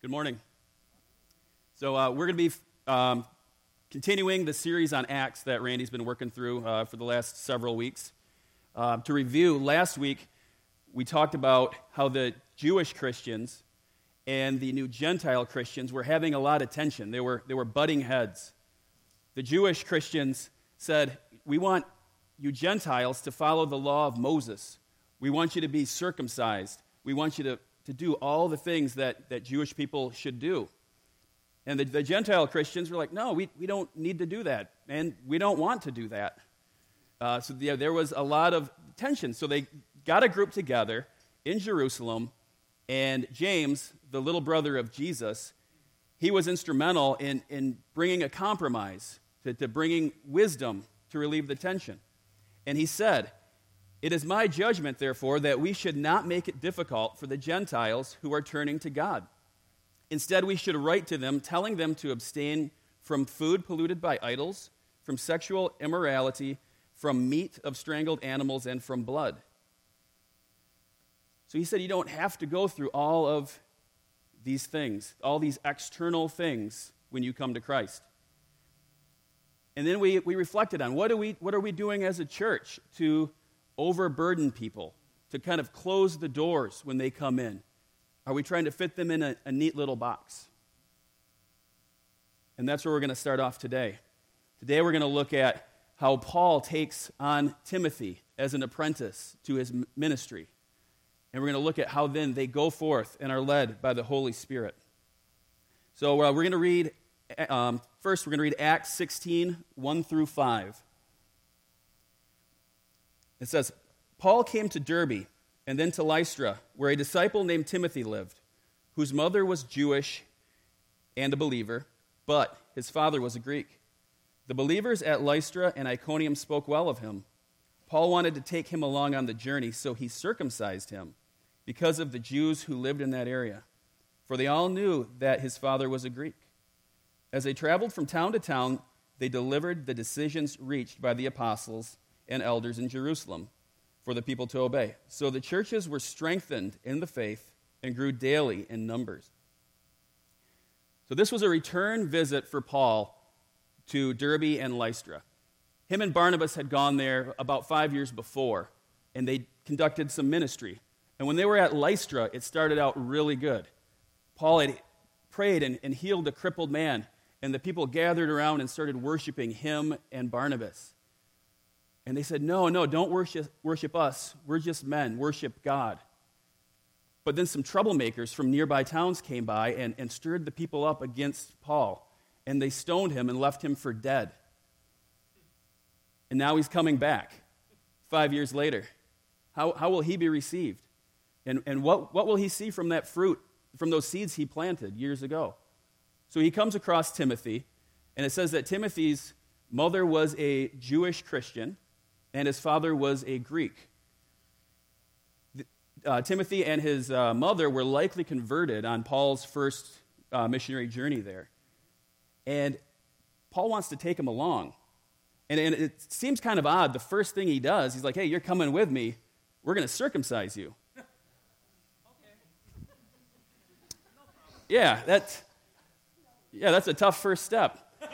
Good morning. So, uh, we're going to be um, continuing the series on Acts that Randy's been working through uh, for the last several weeks. Uh, to review, last week we talked about how the Jewish Christians and the new Gentile Christians were having a lot of tension. They were, they were butting heads. The Jewish Christians said, We want you Gentiles to follow the law of Moses. We want you to be circumcised. We want you to to do all the things that, that Jewish people should do. And the, the Gentile Christians were like, no, we, we don't need to do that, and we don't want to do that. Uh, so there was a lot of tension. So they got a group together in Jerusalem, and James, the little brother of Jesus, he was instrumental in, in bringing a compromise, to, to bringing wisdom to relieve the tension. And he said, it is my judgment, therefore, that we should not make it difficult for the Gentiles who are turning to God. Instead, we should write to them, telling them to abstain from food polluted by idols, from sexual immorality, from meat of strangled animals, and from blood. So he said, You don't have to go through all of these things, all these external things, when you come to Christ. And then we, we reflected on what, do we, what are we doing as a church to overburden people, to kind of close the doors when they come in? Are we trying to fit them in a, a neat little box? And that's where we're going to start off today. Today we're going to look at how Paul takes on Timothy as an apprentice to his ministry. And we're going to look at how then they go forth and are led by the Holy Spirit. So uh, we're going to read, um, first, we're going to read Acts 16, 1 through 5. It says, Paul came to Derbe and then to Lystra, where a disciple named Timothy lived, whose mother was Jewish and a believer, but his father was a Greek. The believers at Lystra and Iconium spoke well of him. Paul wanted to take him along on the journey, so he circumcised him because of the Jews who lived in that area, for they all knew that his father was a Greek. As they traveled from town to town, they delivered the decisions reached by the apostles and elders in Jerusalem for the people to obey. So the churches were strengthened in the faith and grew daily in numbers. So this was a return visit for Paul to Derbe and Lystra. Him and Barnabas had gone there about five years before, and they conducted some ministry. And when they were at Lystra, it started out really good. Paul had prayed and, and healed a crippled man, and the people gathered around and started worshiping him and Barnabas. And they said, No, no, don't worship, worship us. We're just men. Worship God. But then some troublemakers from nearby towns came by and, and stirred the people up against Paul. And they stoned him and left him for dead. And now he's coming back five years later. How, how will he be received? And, and what, what will he see from that fruit, from those seeds he planted years ago? So he comes across Timothy, and it says that Timothy's mother was a Jewish Christian and his father was a Greek. Uh, Timothy and his uh, mother were likely converted on Paul's first uh, missionary journey there. And Paul wants to take him along. And, and, it seems kind of odd. The first thing he does, he's like, hey, you're coming with me. We're going to circumcise you. yeah, that's, yeah, that's a tough first step.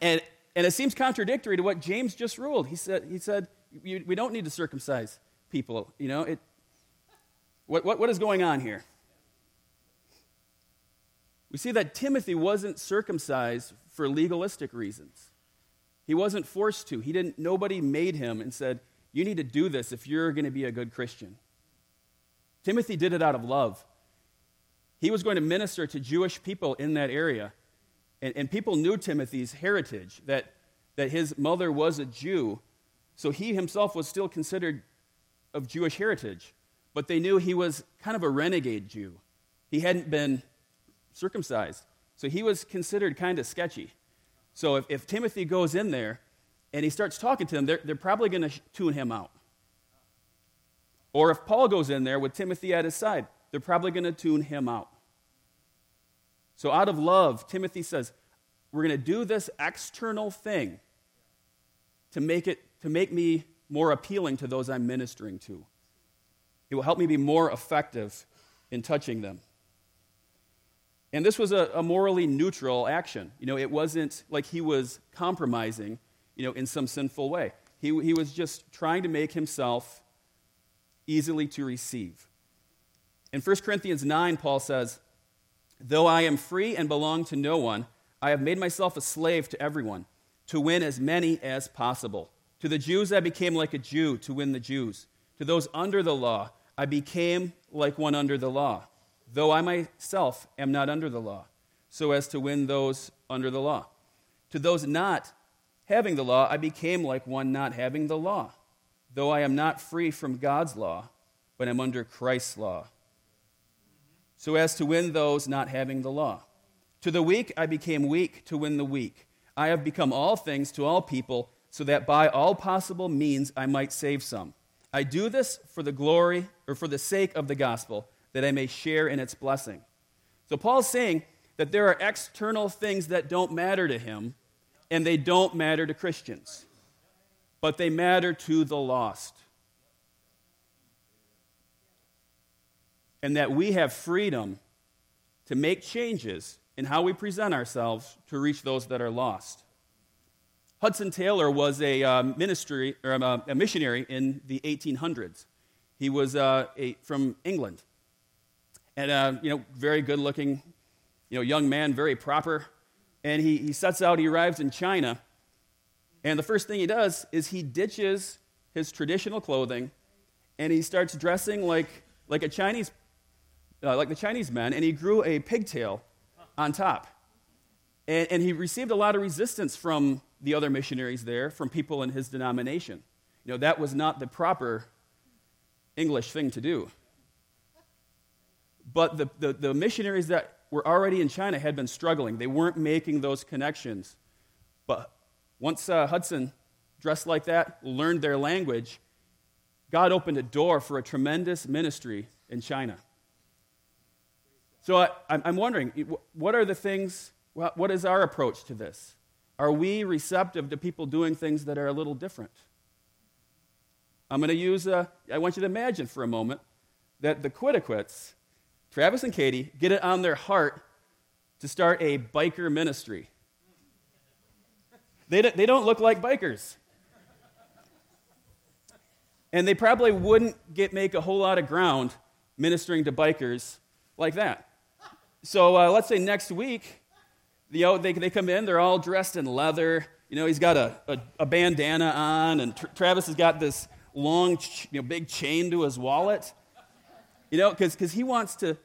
and and it seems contradictory to what James just ruled. He said, he said we don't need to circumcise people. You know, it, what, what, what is going on here? We see that Timothy wasn't circumcised for legalistic reasons. He wasn't forced to. He didn't, nobody made him and said, You need to do this if you're going to be a good Christian. Timothy did it out of love. He was going to minister to Jewish people in that area. And, and people knew Timothy's heritage, that, that his mother was a Jew, so he himself was still considered of Jewish heritage. But they knew he was kind of a renegade Jew. He hadn't been circumcised. So he was considered kind of sketchy. So if, if Timothy goes in there and he starts talking to them, they're, they're probably going to tune him out. Or if Paul goes in there with Timothy at his side, they're probably going to tune him out. So, out of love, Timothy says, We're going to do this external thing to make, it, to make me more appealing to those I'm ministering to. It will help me be more effective in touching them. And this was a, a, morally neutral action. You know, it wasn't like he was compromising, you know, in some sinful way. He, he was just trying to make himself easily to receive. In 1 Corinthians 9, Paul says, Though I am free and belong to no one, I have made myself a slave to everyone, to win as many as possible. To the Jews, I became like a Jew to win the Jews. To those under the law, I became like one under the law though I myself am not under the law, so as to win those under the law. To those not having the law, I became like one not having the law, though I am not free from God's law, but am under Christ's law, so as to win those not having the law. To the weak, I became weak to win the weak. I have become all things to all people, so that by all possible means I might save some. I do this for the glory or for the sake of the gospel that I may share in its blessing. So Paul's saying that there are external things that don't matter to him, and they don't matter to Christians, but they matter to the lost. And that we have freedom to make changes in how we present ourselves to reach those that are lost. Hudson Taylor was a uh, ministry or a, uh, a, missionary in the 1800s. He was uh, a, from England and uh, you know, very good looking, you know, young man, very proper. And he, he sets out, he arrives in China, and the first thing he does is he ditches his traditional clothing and he starts dressing like, like a Chinese, uh, like the Chinese men, and he grew a pigtail on top. And, and he received a lot of resistance from the other missionaries there, from people in his denomination. You know, that was not the proper English thing to do. But the, the, the missionaries that were already in China had been struggling. They weren't making those connections. But once uh, Hudson, dressed like that, learned their language, God opened a door for a tremendous ministry in China. So I, am wondering, what are the things, what is our approach to this? Are we receptive to people doing things that are a little different? I'm going to use, a, I want you to imagine for a moment that the Quiddiquits Travis and Katie get it on their heart to start a biker ministry. They they don't look like bikers. And they probably wouldn't get, make a whole lot of ground ministering to bikers like that. So uh, let's say next week, you know, they, they come in, they're all dressed in leather. You know, he's got a, a, a bandana on, and Travis has got this long, ch- you know, big chain to his wallet. You know, because he wants to,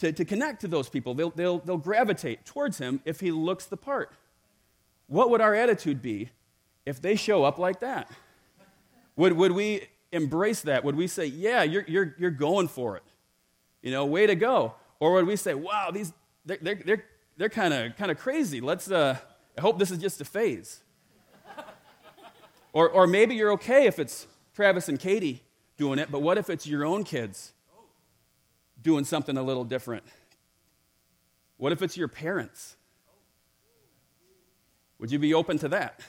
to, to connect to those people. They'll, they'll, they'll gravitate towards him if he looks the part. What would our attitude be if they show up like that? Would, would we embrace that? Would we say, yeah, you're, you're, you're going for it? You know, way to go. Or would we say, wow, these, they're, they're, they're, they're kind of crazy. Let's, uh, I hope this is just a phase. or, or maybe you're okay if it's Travis and Katie doing it, but what if it's your own kids doing something a little different? What if it's your parents? Would you be open to that?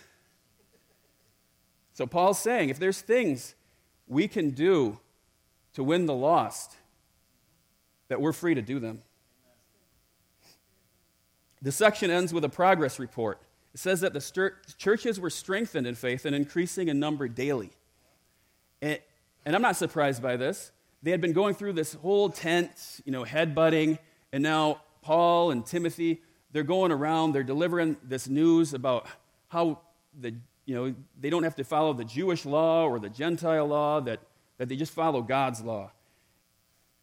So, Paul's saying if there's things we can do to win the lost, that we're free to do them. The section ends with a progress report. It says that the churches were strengthened in faith and increasing in number daily. And, and I'm not surprised by this they had been going through this whole tent, you know, headbutting, and now Paul and Timothy, they're going around, they're delivering this news about how the, you know, they don't have to follow the Jewish law or the Gentile law, that, that they just follow God's law.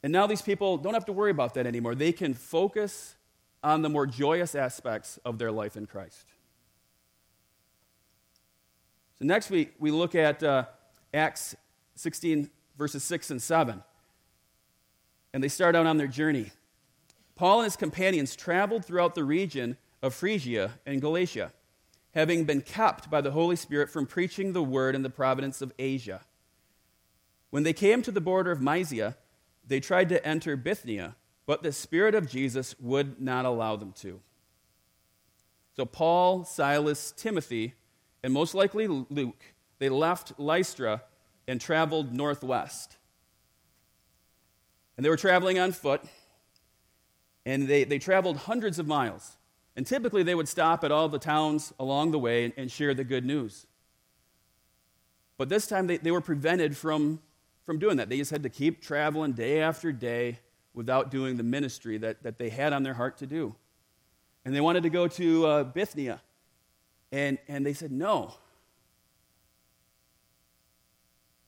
And now these people don't have to worry about that anymore. They can focus on the more joyous aspects of their life in Christ. So next week, we look at uh, Acts 16, verses 6 and 7 and they start out on their journey. Paul and his companions traveled throughout the region of Phrygia and Galatia, having been kept by the Holy Spirit from preaching the word in the province of Asia. When they came to the border of Mysia, they tried to enter Bithynia, but the Spirit of Jesus would not allow them to. So Paul, Silas, Timothy, and most likely Luke, they left Lystra and traveled northwest. And they were traveling on foot, and they, they traveled hundreds of miles. And typically they would stop at all the towns along the way and, and share the good news. But this time they, they were prevented from, from doing that. They just had to keep traveling day after day without doing the ministry that, that they had on their heart to do. And they wanted to go to uh, Bithynia. And, and they said, no.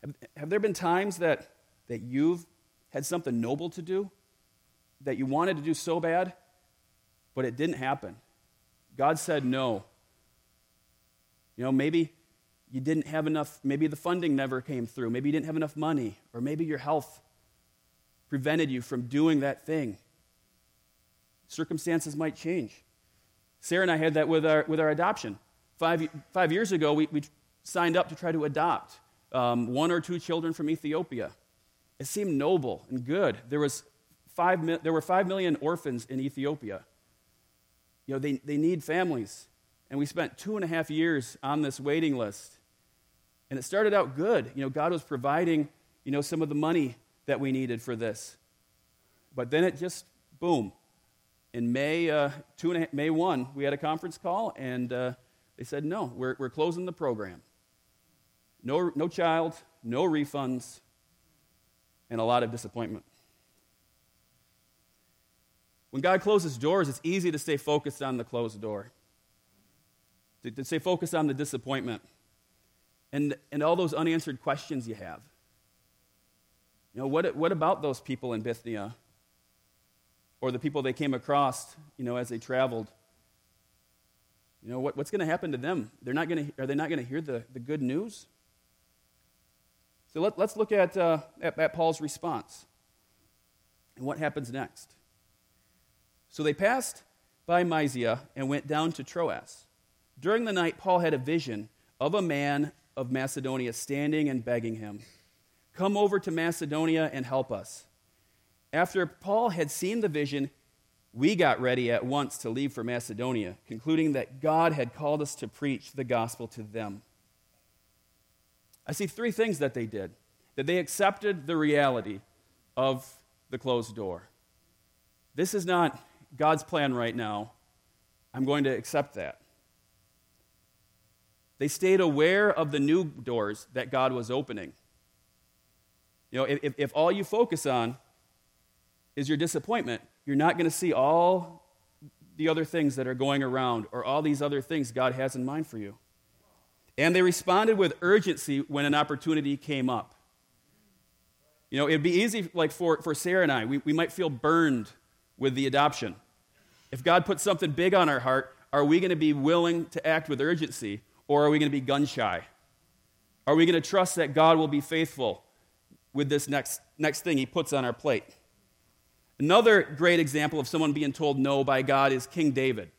Have, have there been times that, that you've had something noble to do, that you wanted to do so bad, but it didn't happen? God said no. You know, maybe you didn't have enough, maybe the funding never came through, maybe you didn't have enough money, or maybe your health prevented you from doing that thing. Circumstances might change. Sarah and I had that with our, with our adoption. Five, five years ago, we, we signed up to try to adopt um, one or two children from Ethiopia. It seemed noble and good. There, was five, there were five million orphans in Ethiopia. You know, they, they need families. And we spent two and a half years on this waiting list. And it started out good. You know, God was providing, you know, some of the money that we needed for this. But then it just, boom. In May, uh, two and May 1, we had a conference call, and uh, they said, no, we're, we're closing the program. No, no child, no refunds, and a lot of disappointment. When God closes doors, it's easy to stay focused on the closed door, to, to stay focused on the disappointment and, and all those unanswered questions you have. You know, what, what about those people in Bithynia? Or the people they came across, you know, as they traveled? You know, what, what's going to happen to them? They're not gonna, are they not going to hear the, the good news? So let, us look at, uh, at, at Paul's response and what happens next. So they passed by Mysia and went down to Troas. During the night, Paul had a vision of a man of Macedonia standing and begging him. Come over to Macedonia and help us. After Paul had seen the vision, we got ready at once to leave for Macedonia, concluding that God had called us to preach the gospel to them. I see three things that they did that they accepted the reality of the closed door. This is not God's plan right now. I'm going to accept that. They stayed aware of the new doors that God was opening. You know, if, if all you focus on is your disappointment, you're not going to see all the other things that are going around or all these other things God has in mind for you. And they responded with urgency when an opportunity came up. You know, it'd be easy, like for, for Sarah and I, we, we might feel burned with the adoption. If God puts something big on our heart, are we going to be willing to act with urgency or are we going to be gun shy? Are we going to trust that God will be faithful with this next, next thing he puts on our plate. Another great example of someone being told no by God is King David.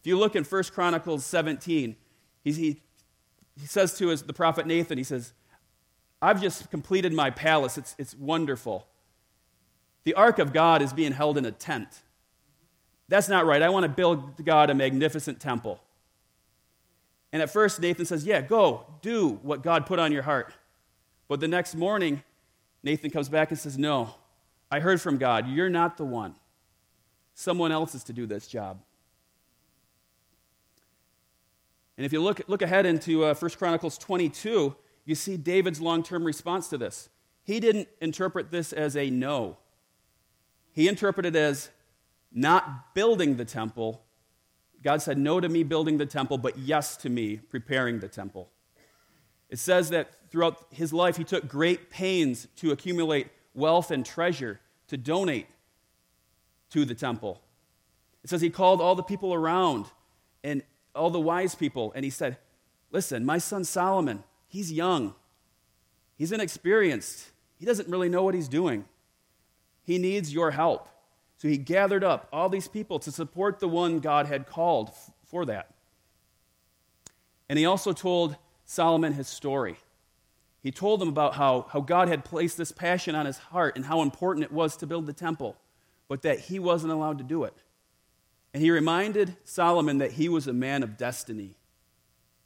If you look in 1 Chronicles 17, he, he, he says to his, the prophet Nathan, he says, I've just completed my palace. It's, it's wonderful. The ark of God is being held in a tent. That's not right. I want to build God a magnificent temple. And at first, Nathan says, Yeah, go, do what God put on your heart. But the next morning, Nathan comes back and says, No, I heard from God. You're not the one. Someone else is to do this job. And if you look, look ahead into uh, 1 Chronicles 22, you see David's long term response to this. He didn't interpret this as a no, he interpreted it as not building the temple. God said no to me building the temple, but yes to me preparing the temple. It says that throughout his life, he took great pains to accumulate wealth and treasure to donate to the temple. It says he called all the people around and all the wise people, and he said, Listen, my son Solomon, he's young, he's inexperienced, he doesn't really know what he's doing. He needs your help. So he gathered up all these people to support the one God had called for that. And he also told Solomon his story. He told them about how, how God had placed this passion on his heart and how important it was to build the temple, but that he wasn't allowed to do it. And he reminded Solomon that he was a man of destiny,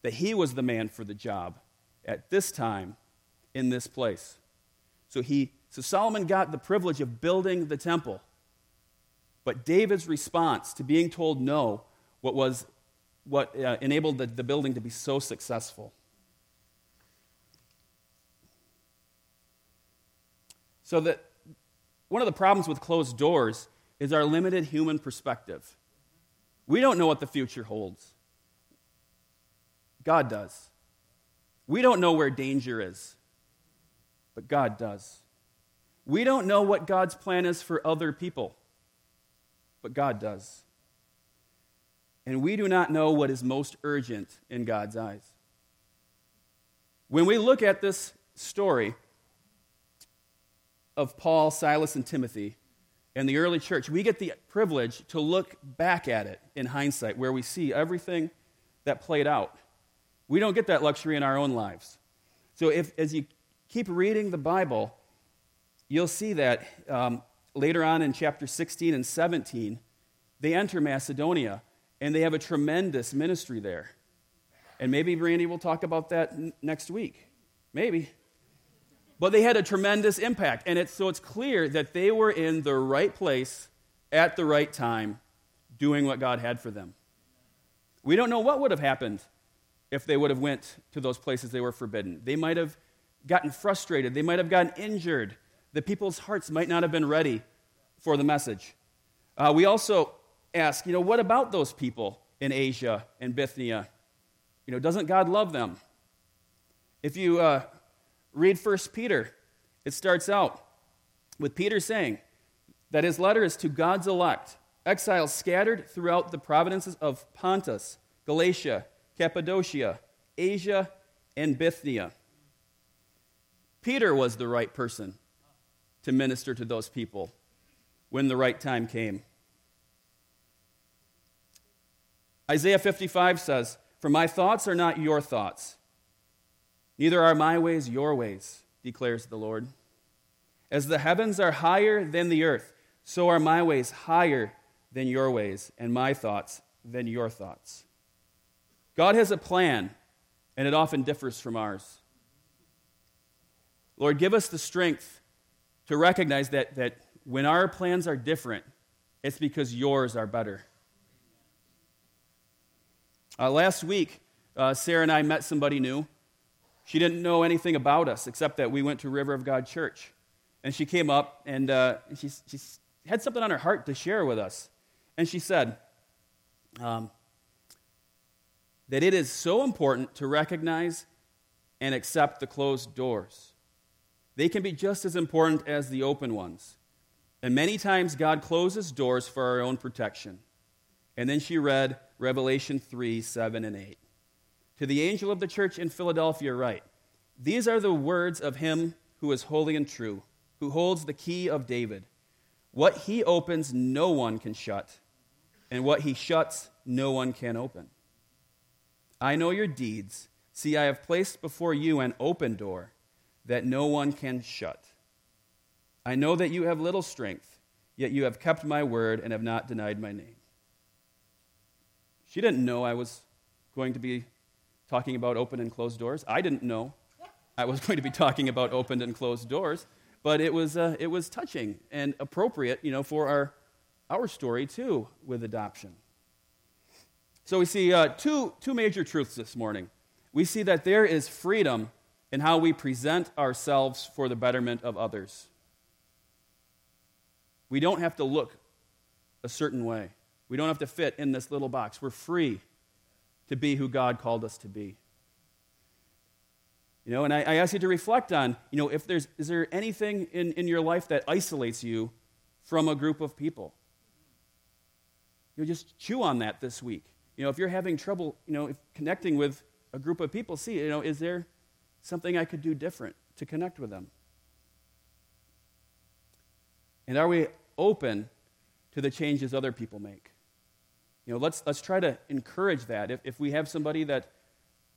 that he was the man for the job at this time in this place. So he So Solomon got the privilege of building the temple. But David's response to being told no, what was what uh, enabled the, the building to be so successful. So that one of the problems with closed doors is our limited human perspective. We don't know what the future holds. God does. We don't know where danger is, but God does. We don't know what God's plan is for other people, but God does. And we do not know what is most urgent in God's eyes. When we look at this story of Paul, Silas, and Timothy and the early church, we get the privilege to look back at it in hindsight, where we see everything that played out. We don't get that luxury in our own lives. So, if, as you keep reading the Bible, you'll see that um, later on in chapter 16 and 17, they enter Macedonia and they have a tremendous ministry there. And maybe Randy will talk about that n- next week. Maybe. But they had a tremendous impact. And it's, so it's clear that they were in the right place at the right time doing what God had for them. We don't know what would have happened if they would have went to those places they were forbidden. They might have gotten frustrated. They might have gotten injured. The people's hearts might not have been ready for the message. Uh, we also ask, you know, what about those people in Asia and Bithynia? You know, doesn't God love them? If you uh, read 1 Peter, it starts out with Peter saying that his letter is to God's elect, exiles scattered throughout the provinces of Pontus, Galatia, Cappadocia, Asia, and Bithynia. Peter was the right person to minister to those people when the right time came. Isaiah 55 says, For my thoughts are not your thoughts, neither are my ways your ways, declares the Lord. As the heavens are higher than the earth, so are my ways higher than your ways, and my thoughts than your thoughts. God has a plan, and it often differs from ours. Lord, give us the strength to recognize that, that when our plans are different, it's because yours are better. Uh, last week, uh, Sarah and I met somebody new. She didn't know anything about us except that we went to River of God Church. And she came up and uh, she, she had something on her heart to share with us. And she said, um, that it is so important to recognize and accept the closed doors. They can be just as important as the open ones. And many times God closes doors for our own protection. And then she read Revelation 3 7 and 8. To the angel of the church in Philadelphia, write These are the words of him who is holy and true, who holds the key of David. What he opens, no one can shut, and what he shuts, no one can open. I know your deeds. See, I have placed before you an open door that no one can shut. I know that you have little strength, yet you have kept my word and have not denied my name. She didn't know I was going to be talking about open and closed doors. I didn't know I was going to be talking about open and closed doors, but it was, uh, it was touching and appropriate, you know, for our, our story too with adoption. So we see uh, two, two major truths this morning. We see that there is freedom in how we present ourselves for the betterment of others. We don't have to look a certain way, we don't have to fit in this little box. We're free to be who God called us to be. You know, and I, I ask you to reflect on, you know, if there's, is there anything in, in your life that isolates you from a group of people? You know, just chew on that this week. You know, if you're having trouble, you know, connecting with a group of people, see, you know, is there something I could do different to connect with them? And are we open to the changes other people make? You know, let's, let's try to encourage that. If, if we have somebody that,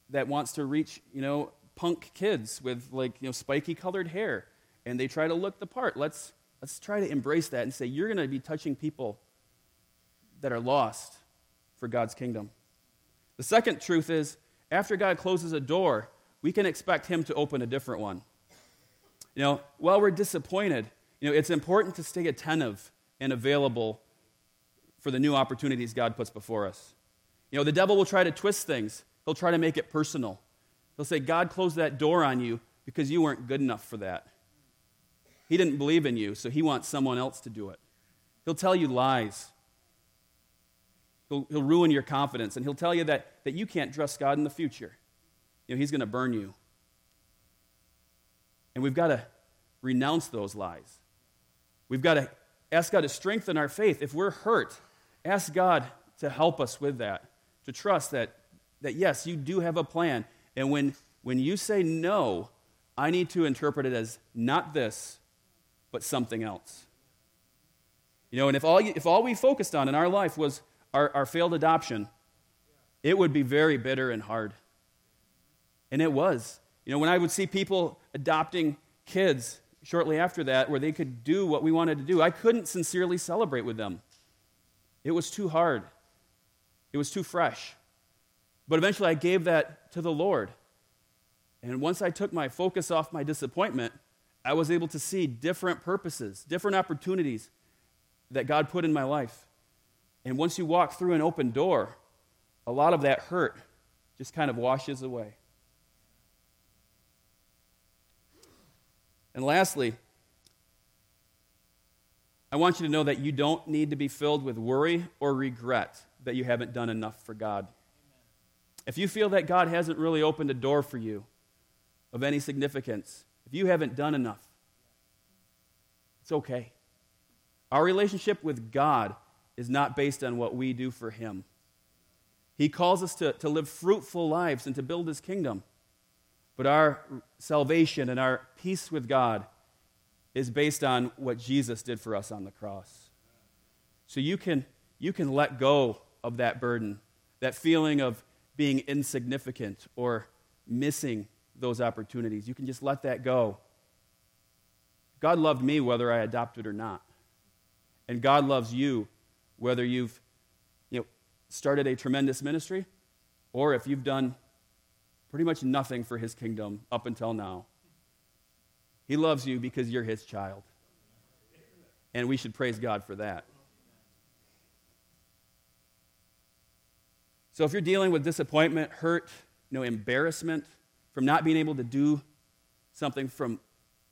that wants to reach, you know, punk kids with like, you know, spiky colored hair and they try to look the part, let's, let's try to embrace that and say, you're going to be touching people that are lost for God's kingdom. The second truth is after God closes a door, we can expect Him to open a different one. You know, while we're disappointed, you know, it's important to stay attentive and available for the new opportunities God puts before us. You know, the devil will try to twist things, he'll try to make it personal. He'll say, God closed that door on you because you weren't good enough for that. He didn't believe in you, so he wants someone else to do it. He'll tell you lies. He'll, he'll ruin your confidence, and he'll tell you that, that you can't trust God in the future. Know, he's going to burn you. And we've got to renounce those lies. We've got to ask God to strengthen our faith. If we're hurt, ask God to help us with that, to trust that, that yes, you do have a plan. And when, when you say no, I need to interpret it as not this, but something else. You know, and if all, if all we focused on in our life was our, our failed adoption, it would be very bitter and hard. And it was. You know, when I would see people adopting kids shortly after that where they could do what we wanted to do, I couldn't sincerely celebrate with them. It was too hard, it was too fresh. But eventually I gave that to the Lord. And once I took my focus off my disappointment, I was able to see different purposes, different opportunities that God put in my life. And once you walk through an open door, a lot of that hurt just kind of washes away. And lastly, I want you to know that you don't need to be filled with worry or regret that you haven't done enough for God. If you feel that God hasn't really opened a door for you of any significance, if you haven't done enough, it's okay. Our relationship with God is not based on what we do for Him. He calls us to, to live fruitful lives and to build His kingdom. But our salvation and our peace with God is based on what Jesus did for us on the cross. So you can, you can let go of that burden, that feeling of being insignificant or missing those opportunities. You can just let that go. God loved me whether I adopted or not. And God loves you whether you've you know, started a tremendous ministry or if you've done pretty much nothing for his kingdom up until now. He loves you because you're his child. And we should praise God for that. So if you're dealing with disappointment, hurt, you know, embarrassment from not being able to do something from,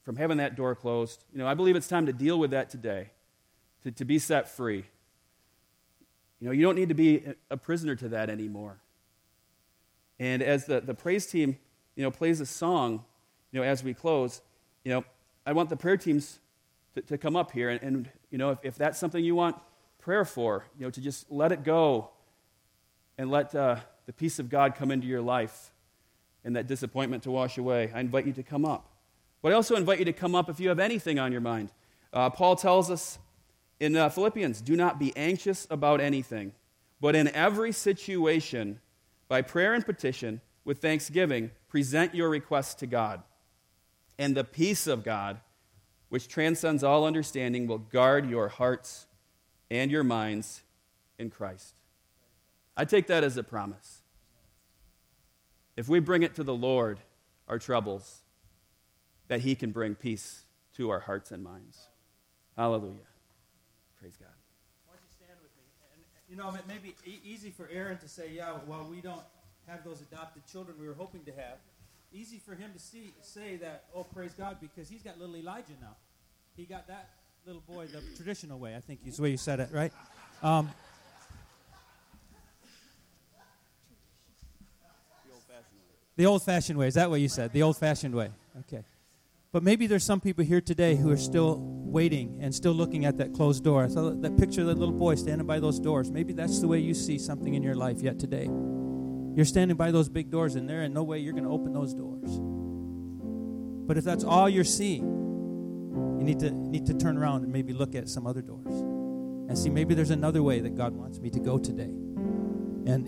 from having that door closed, you know, I believe it's time to deal with that today, to, to be set free. You know, you don't need to be a prisoner to that anymore. And as the, the praise team, you know, plays a song, you know, as we close, you know, I want the prayer teams to, to come up here. And, and you know, if, if that's something you want prayer for, you know, to just let it go and let uh, the peace of God come into your life and that disappointment to wash away, I invite you to come up. But I also invite you to come up if you have anything on your mind. Uh, Paul tells us in uh, Philippians do not be anxious about anything, but in every situation, by prayer and petition, with thanksgiving, present your requests to God. And the peace of God, which transcends all understanding, will guard your hearts and your minds in Christ. I take that as a promise. If we bring it to the Lord, our troubles, that He can bring peace to our hearts and minds. Hallelujah. Praise God. You know, it may be e- easy for Aaron to say, yeah, well, we don't have those adopted children we were hoping to have. Easy for him to see, say that, oh, praise God, because he's got little Elijah now. He got that little boy the traditional way, I think is the way you said it, right? Um, the old fashioned way. Is that what you said? The old fashioned way. Okay. But maybe there's some people here today who are still waiting and still looking at that closed door. So that picture of that little boy standing by those doors. Maybe that's the way you see something in your life yet today. You're standing by those big doors, and there in no way you're going to open those doors. But if that's all you're seeing, you need to need to turn around and maybe look at some other doors and see maybe there's another way that God wants me to go today. And